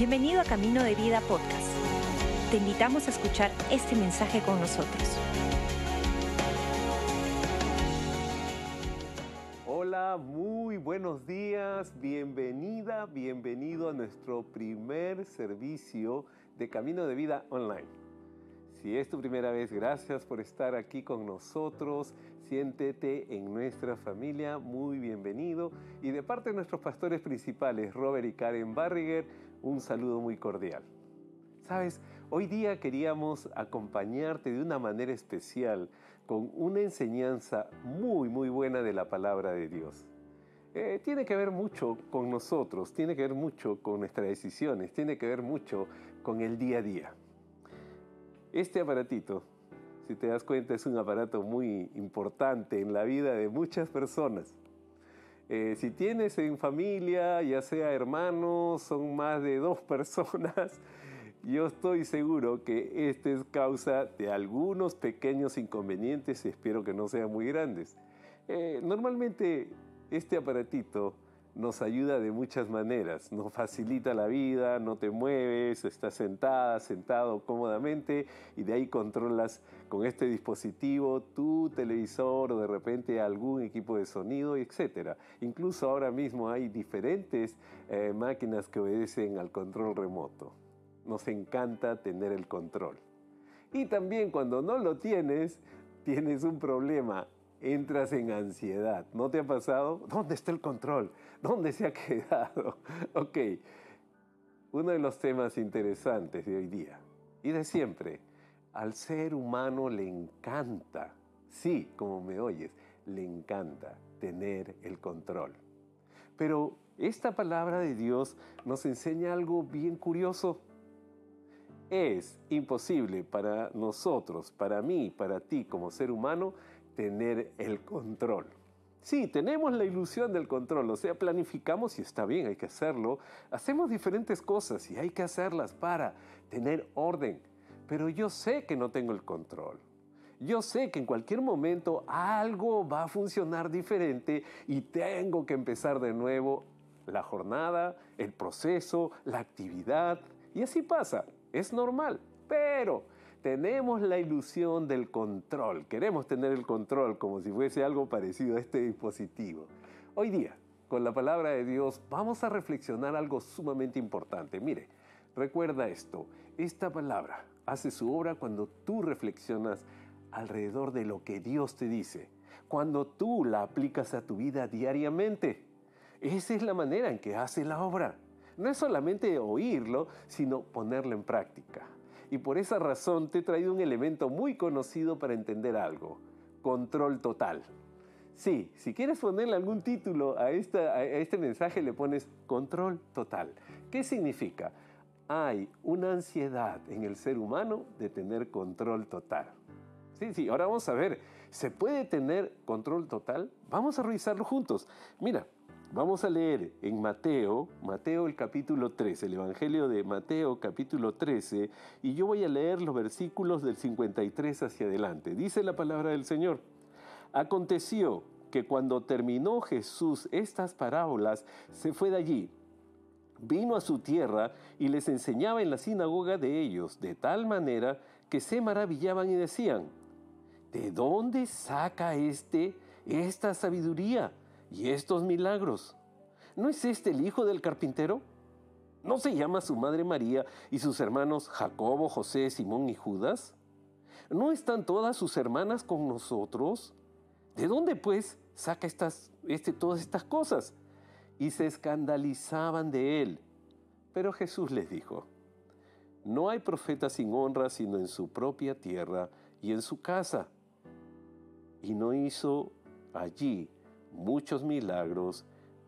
Bienvenido a Camino de Vida Podcast. Te invitamos a escuchar este mensaje con nosotros. Hola, muy buenos días, bienvenida, bienvenido a nuestro primer servicio de Camino de Vida Online. Si es tu primera vez, gracias por estar aquí con nosotros. Siéntete en nuestra familia, muy bienvenido. Y de parte de nuestros pastores principales, Robert y Karen Barriger, un saludo muy cordial. Sabes, hoy día queríamos acompañarte de una manera especial con una enseñanza muy, muy buena de la palabra de Dios. Eh, tiene que ver mucho con nosotros, tiene que ver mucho con nuestras decisiones, tiene que ver mucho con el día a día. Este aparatito, si te das cuenta, es un aparato muy importante en la vida de muchas personas. Eh, si tienes en familia, ya sea hermanos, son más de dos personas, yo estoy seguro que esta es causa de algunos pequeños inconvenientes y espero que no sean muy grandes. Eh, normalmente este aparatito nos ayuda de muchas maneras, nos facilita la vida, no te mueves, estás sentada, sentado cómodamente y de ahí controlas con este dispositivo tu televisor o de repente algún equipo de sonido, etc. Incluso ahora mismo hay diferentes eh, máquinas que obedecen al control remoto. Nos encanta tener el control. Y también cuando no lo tienes, tienes un problema entras en ansiedad. ¿No te ha pasado? ¿Dónde está el control? ¿Dónde se ha quedado? ok, uno de los temas interesantes de hoy día y de siempre, al ser humano le encanta, sí, como me oyes, le encanta tener el control. Pero esta palabra de Dios nos enseña algo bien curioso. Es imposible para nosotros, para mí, para ti como ser humano, tener el control. Sí, tenemos la ilusión del control, o sea, planificamos y está bien, hay que hacerlo. Hacemos diferentes cosas y hay que hacerlas para tener orden. Pero yo sé que no tengo el control. Yo sé que en cualquier momento algo va a funcionar diferente y tengo que empezar de nuevo la jornada, el proceso, la actividad. Y así pasa, es normal. Pero tenemos la ilusión del control, queremos tener el control como si fuese algo parecido a este dispositivo. Hoy día, con la palabra de Dios, vamos a reflexionar algo sumamente importante. Mire, recuerda esto, esta palabra hace su obra cuando tú reflexionas alrededor de lo que Dios te dice, cuando tú la aplicas a tu vida diariamente. Esa es la manera en que hace la obra. No es solamente oírlo, sino ponerlo en práctica y por esa razón te he traído un elemento muy conocido para entender algo, control total. Sí, si quieres ponerle algún título a, este mensaje le pones control total. ¿Qué significa? Hay una ansiedad en el ser humano de tener control total. Sí, sí, ahora vamos a ver, ¿se puede tener control total? Vamos a revisarlo juntos. Mira, Vamos a leer en Mateo, Mateo el capítulo 13, el Evangelio de Mateo capítulo 13, y yo voy a leer los versículos del 53 hacia adelante. Dice la palabra del Señor. Aconteció que cuando terminó Jesús estas parábolas, se fue de allí. Vino a su tierra y les enseñaba en la sinagoga de ellos, de tal manera que se maravillaban y decían, ¿de dónde saca este esta sabiduría? ¿Y estos milagros? ¿No es este el hijo del carpintero? ¿No se llama su madre María y sus hermanos Jacobo, José, Simón y Judas? ¿No están todas sus hermanas con nosotros? ¿De dónde pues saca estas, este, todas estas cosas? Y se escandalizaban de él. Pero Jesús les dijo, no hay profeta sin honra sino en su propia tierra y en su casa. Y no hizo allí muchos milagros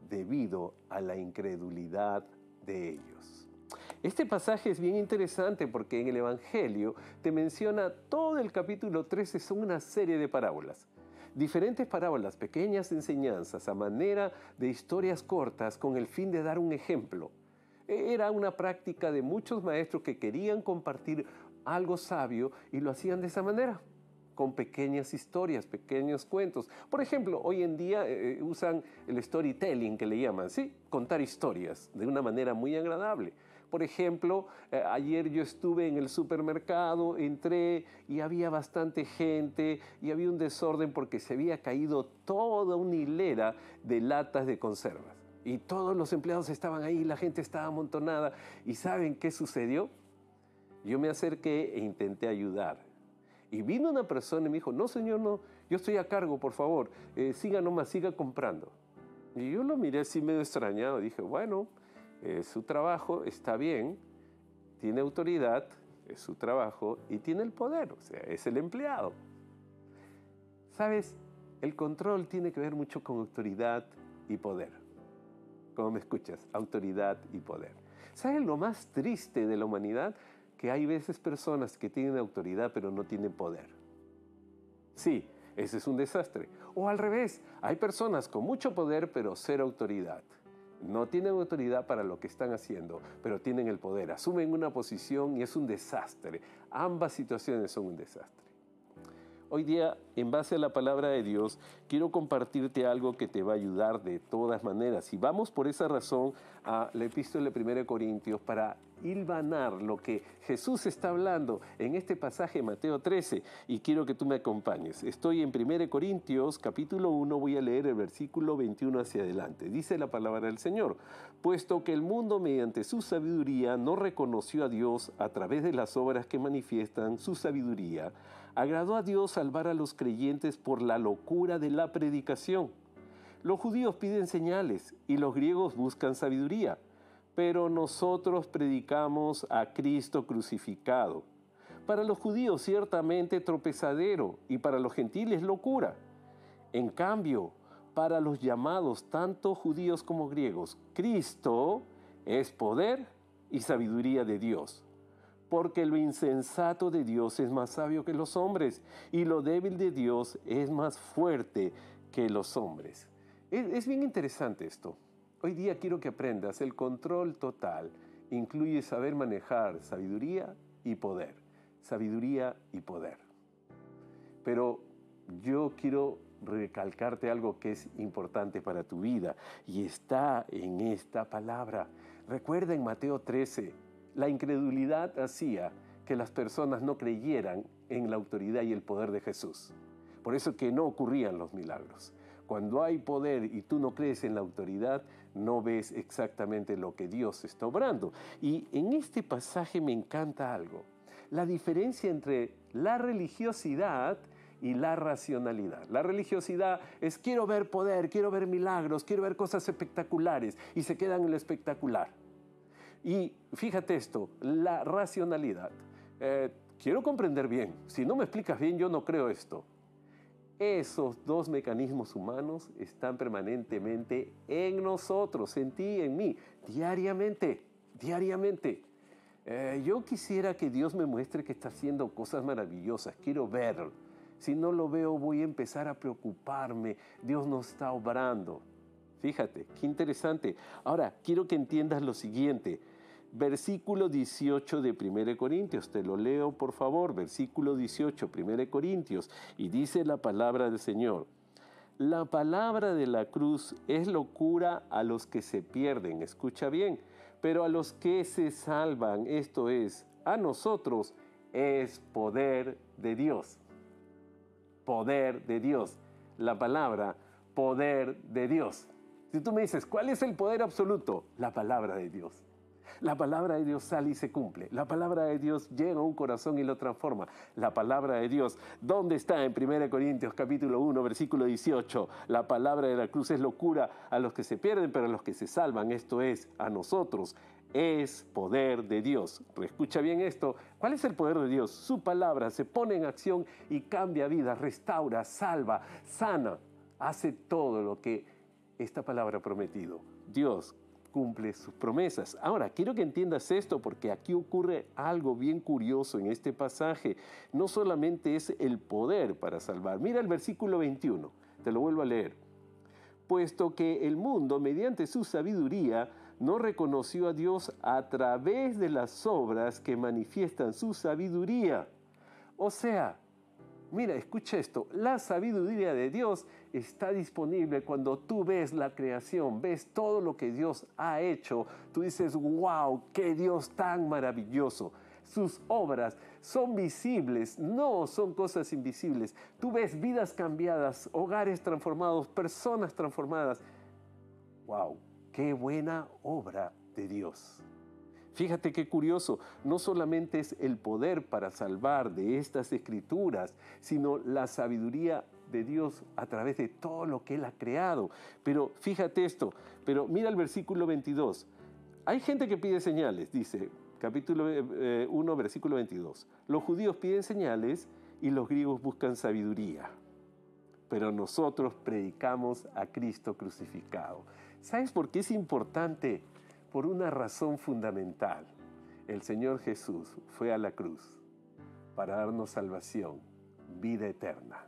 debido a la incredulidad de ellos. Este pasaje es bien interesante porque en el Evangelio te menciona todo el capítulo 13, son una serie de parábolas. Diferentes parábolas, pequeñas enseñanzas a manera de historias cortas con el fin de dar un ejemplo. Era una práctica de muchos maestros que querían compartir algo sabio y lo hacían de esa manera con pequeñas historias, pequeños cuentos. Por ejemplo, hoy en día eh, eh, usan el storytelling que le llaman, ¿sí? Contar historias de una manera muy agradable. Por ejemplo, eh, ayer yo estuve en el supermercado, entré y había bastante gente y había un desorden porque se había caído toda una hilera de latas de conservas. Y todos los empleados estaban ahí, la gente estaba amontonada. ¿Y saben qué sucedió? Yo me acerqué e intenté ayudar. Y vino una persona y me dijo, no señor, no, yo estoy a cargo, por favor, eh, siga nomás, siga comprando. Y yo lo miré así medio extrañado, dije, bueno, eh, su trabajo está bien, tiene autoridad, es su trabajo y tiene el poder, o sea, es el empleado. Sabes, el control tiene que ver mucho con autoridad y poder. ¿Cómo me escuchas? Autoridad y poder. ¿Sabes lo más triste de la humanidad? Que hay veces personas que tienen autoridad pero no tienen poder. Sí, ese es un desastre. O al revés, hay personas con mucho poder pero cero autoridad. No tienen autoridad para lo que están haciendo, pero tienen el poder. Asumen una posición y es un desastre. Ambas situaciones son un desastre. Hoy día, en base a la palabra de Dios, quiero compartirte algo que te va a ayudar de todas maneras. Y vamos por esa razón a la epístola de 1 Corintios para hilvanar lo que Jesús está hablando en este pasaje de Mateo 13 y quiero que tú me acompañes. Estoy en 1 Corintios capítulo 1, voy a leer el versículo 21 hacia adelante. Dice la palabra del Señor, puesto que el mundo mediante su sabiduría no reconoció a Dios a través de las obras que manifiestan su sabiduría, agradó a Dios salvar a los creyentes por la locura de la predicación. Los judíos piden señales y los griegos buscan sabiduría pero nosotros predicamos a Cristo crucificado. Para los judíos ciertamente tropezadero y para los gentiles locura. En cambio, para los llamados tanto judíos como griegos, Cristo es poder y sabiduría de Dios. Porque lo insensato de Dios es más sabio que los hombres y lo débil de Dios es más fuerte que los hombres. Es, bien interesante esto. Hoy día quiero que aprendas, el control total incluye saber manejar sabiduría y poder. Sabiduría y poder. Pero yo quiero recalcarte algo que es importante para tu vida y está en esta palabra. Recuerda en Mateo 13, la incredulidad hacía que las personas no creyeran en la autoridad y el poder de Jesús. Por eso que no ocurrían los milagros. Cuando hay poder y tú no crees en la autoridad, no ves exactamente lo que Dios está obrando. Y en este pasaje me encanta algo, la diferencia entre la religiosidad y la racionalidad. La religiosidad es quiero ver poder, quiero ver milagros, quiero ver cosas espectaculares y se quedan en lo espectacular. Y fíjate esto, la racionalidad. Eh, quiero comprender bien, si no me explicas bien yo no creo esto. Esos dos mecanismos humanos están permanentemente en nosotros, en ti, en mí, diariamente, diariamente. Eh, yo quisiera que Dios me muestre que está haciendo cosas maravillosas, quiero verlo. Si no lo veo voy a empezar a preocuparme, Dios no está obrando. Fíjate, qué interesante. Ahora, quiero que entiendas lo siguiente versículo 18 de 1 Corintios. Te lo leo, por favor, versículo 18, 1 Corintios. Y dice la palabra del Señor. La palabra de la cruz es locura a los que se pierden, escucha bien, pero a los que se salvan, esto es, a nosotros, es poder de Dios. Poder de Dios. La palabra, poder de Dios. Si tú me dices, ¿cuál es el poder absoluto? La palabra de Dios. La palabra de Dios sale y se cumple. La palabra de Dios llega a un corazón y lo transforma. La palabra de Dios, ¿dónde está en 1 Corintios capítulo 1, versículo 18? La palabra de la cruz es locura a los que se pierden, pero a los que se salvan, esto es, a nosotros, es poder de Dios. Escucha bien esto. ¿Cuál es el poder de Dios? Su palabra se pone en acción y cambia vida, restaura, salva, sana, hace todo lo que esta palabra ha prometido. Dios cumple sus promesas. Ahora, quiero que entiendas esto porque aquí ocurre algo bien curioso en este pasaje. No solamente es el poder para salvar. Mira el versículo 21, te lo vuelvo a leer. Puesto que el mundo, mediante su sabiduría, no reconoció a Dios a través de las obras que manifiestan su sabiduría. O sea, Mira, escucha esto. La sabiduría de Dios está disponible cuando tú ves la creación, ves todo lo que Dios ha hecho. Tú dices, wow, qué Dios tan maravilloso. Sus obras son visibles, no son cosas invisibles. Tú ves vidas cambiadas, hogares transformados, personas transformadas. Wow, qué buena obra de Dios. Fíjate qué curioso, no solamente es el poder para salvar de estas escrituras, sino la sabiduría de Dios a través de todo lo que Él ha creado. Pero fíjate esto, pero mira el versículo 22. Hay gente que pide señales, dice capítulo 1, eh, versículo 22. Los judíos piden señales y los griegos buscan sabiduría. Pero nosotros predicamos a Cristo crucificado. ¿Sabes por qué es importante por una razón fundamental. El Señor Jesús fue a la cruz para darnos salvación, vida eterna.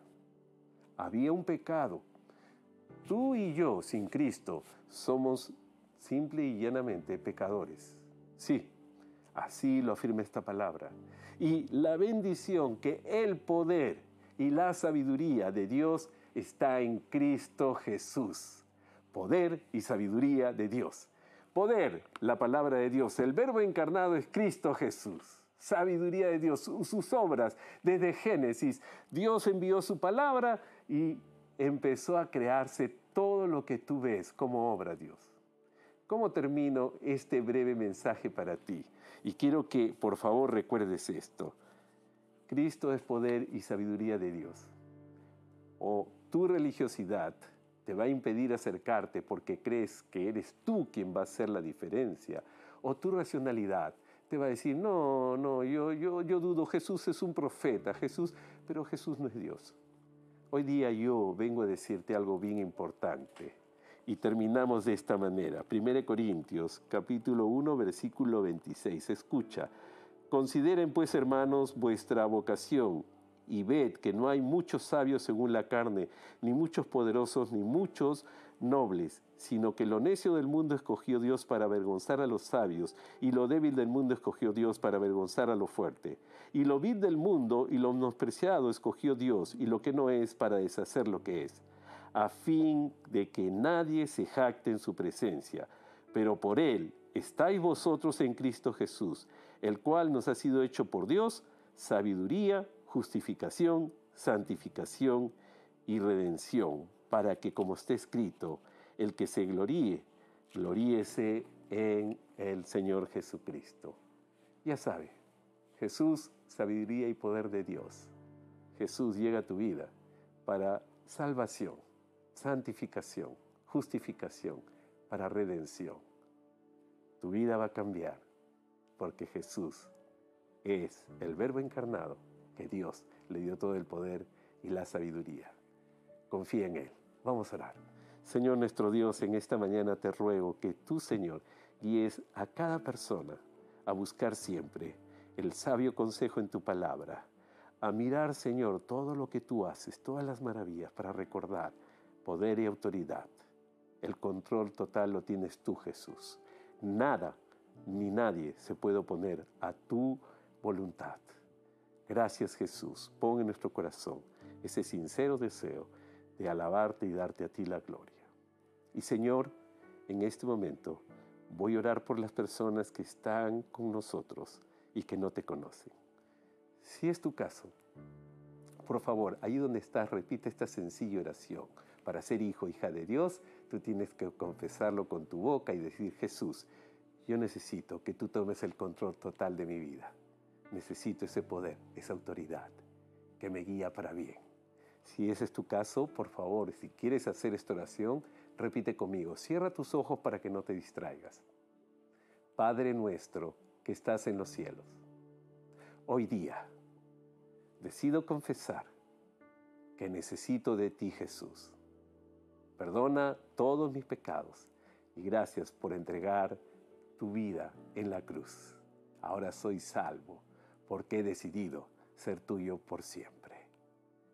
Había un pecado. Tú y yo, sin Cristo, somos simple y llanamente pecadores. Sí, así lo afirma esta palabra. Y la bendición que el poder y la sabiduría de Dios está en Cristo Jesús. Poder y sabiduría de Dios. Poder, la palabra de Dios. El verbo encarnado es Cristo Jesús. Sabiduría de Dios, sus obras. Desde Génesis, Dios envió su palabra y empezó a crearse todo lo que tú ves como obra Dios. ¿Cómo termino este breve mensaje para ti? Y quiero que por favor recuerdes esto. Cristo es poder y sabiduría de Dios. O tu religiosidad te va a impedir acercarte porque crees que eres tú quien va a hacer la diferencia. O tu racionalidad te va a decir, no, no, yo, yo, yo dudo, Jesús es un profeta, Jesús, pero Jesús no es Dios. Hoy día yo vengo a decirte algo bien importante y terminamos de esta manera. 1 Corintios capítulo 1 versículo 26. Escucha, consideren pues hermanos vuestra vocación y ved que no hay muchos sabios según la carne, ni muchos poderosos, ni muchos nobles, sino que lo necio del mundo escogió Dios para avergonzar a los sabios, y lo débil del mundo escogió Dios para avergonzar a lo fuerte. Y lo vil del mundo y lo menospreciado escogió Dios, y lo que no es para deshacer lo que es, a fin de que nadie se jacte en su presencia. Pero por él estáis vosotros en Cristo Jesús, el cual nos ha sido hecho por Dios sabiduría, justificación, santificación y redención, para que, como está escrito, el que se gloríe, gloríese en el Señor Jesucristo. Ya sabe, Jesús, sabiduría y poder de Dios. Jesús llega a tu vida para salvación, santificación, justificación, para redención. Tu vida va a cambiar porque Jesús es el Verbo encarnado que Dios le dio todo el poder y la sabiduría. Confía en Él. Vamos a orar. Señor nuestro Dios, en esta mañana te ruego que tú, Señor, guíes a cada persona a buscar siempre el sabio consejo en tu palabra, a mirar, Señor, todo lo que tú haces, todas las maravillas, para recordar poder y autoridad. El control total lo tienes tú, Jesús. Nada ni nadie se puede oponer a tu voluntad. Gracias Jesús, pon en nuestro corazón ese sincero deseo de alabarte y darte a ti la gloria. Y Señor, en este momento voy a orar por las personas que están con nosotros y que no te conocen. Si es tu caso, por favor, ahí donde estás, repite esta sencilla oración. Para ser hijo, hija de Dios, tú tienes que confesarlo con tu boca y decir, Jesús, yo necesito que tú tomes el control total de mi vida necesito ese poder, esa autoridad que me guía para bien. Si ese es tu caso, por favor, si quieres hacer esta oración, repite conmigo. Cierra tus ojos para que no te distraigas. Padre nuestro que estás en los cielos, hoy día decido confesar que necesito de ti, Jesús. Perdona todos mis pecados y gracias por entregar tu vida en la cruz. Ahora soy salvo porque he decidido ser tuyo por siempre.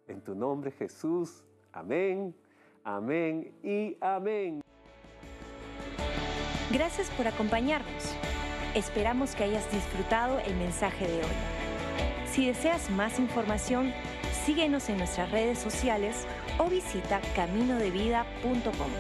En tu nombre Jesús, amén, amén y amén. Gracias por acompañarnos. Esperamos que hayas disfrutado el mensaje de hoy. Si deseas más información, Síguenos en nuestras redes sociales o visita caminodevida.com.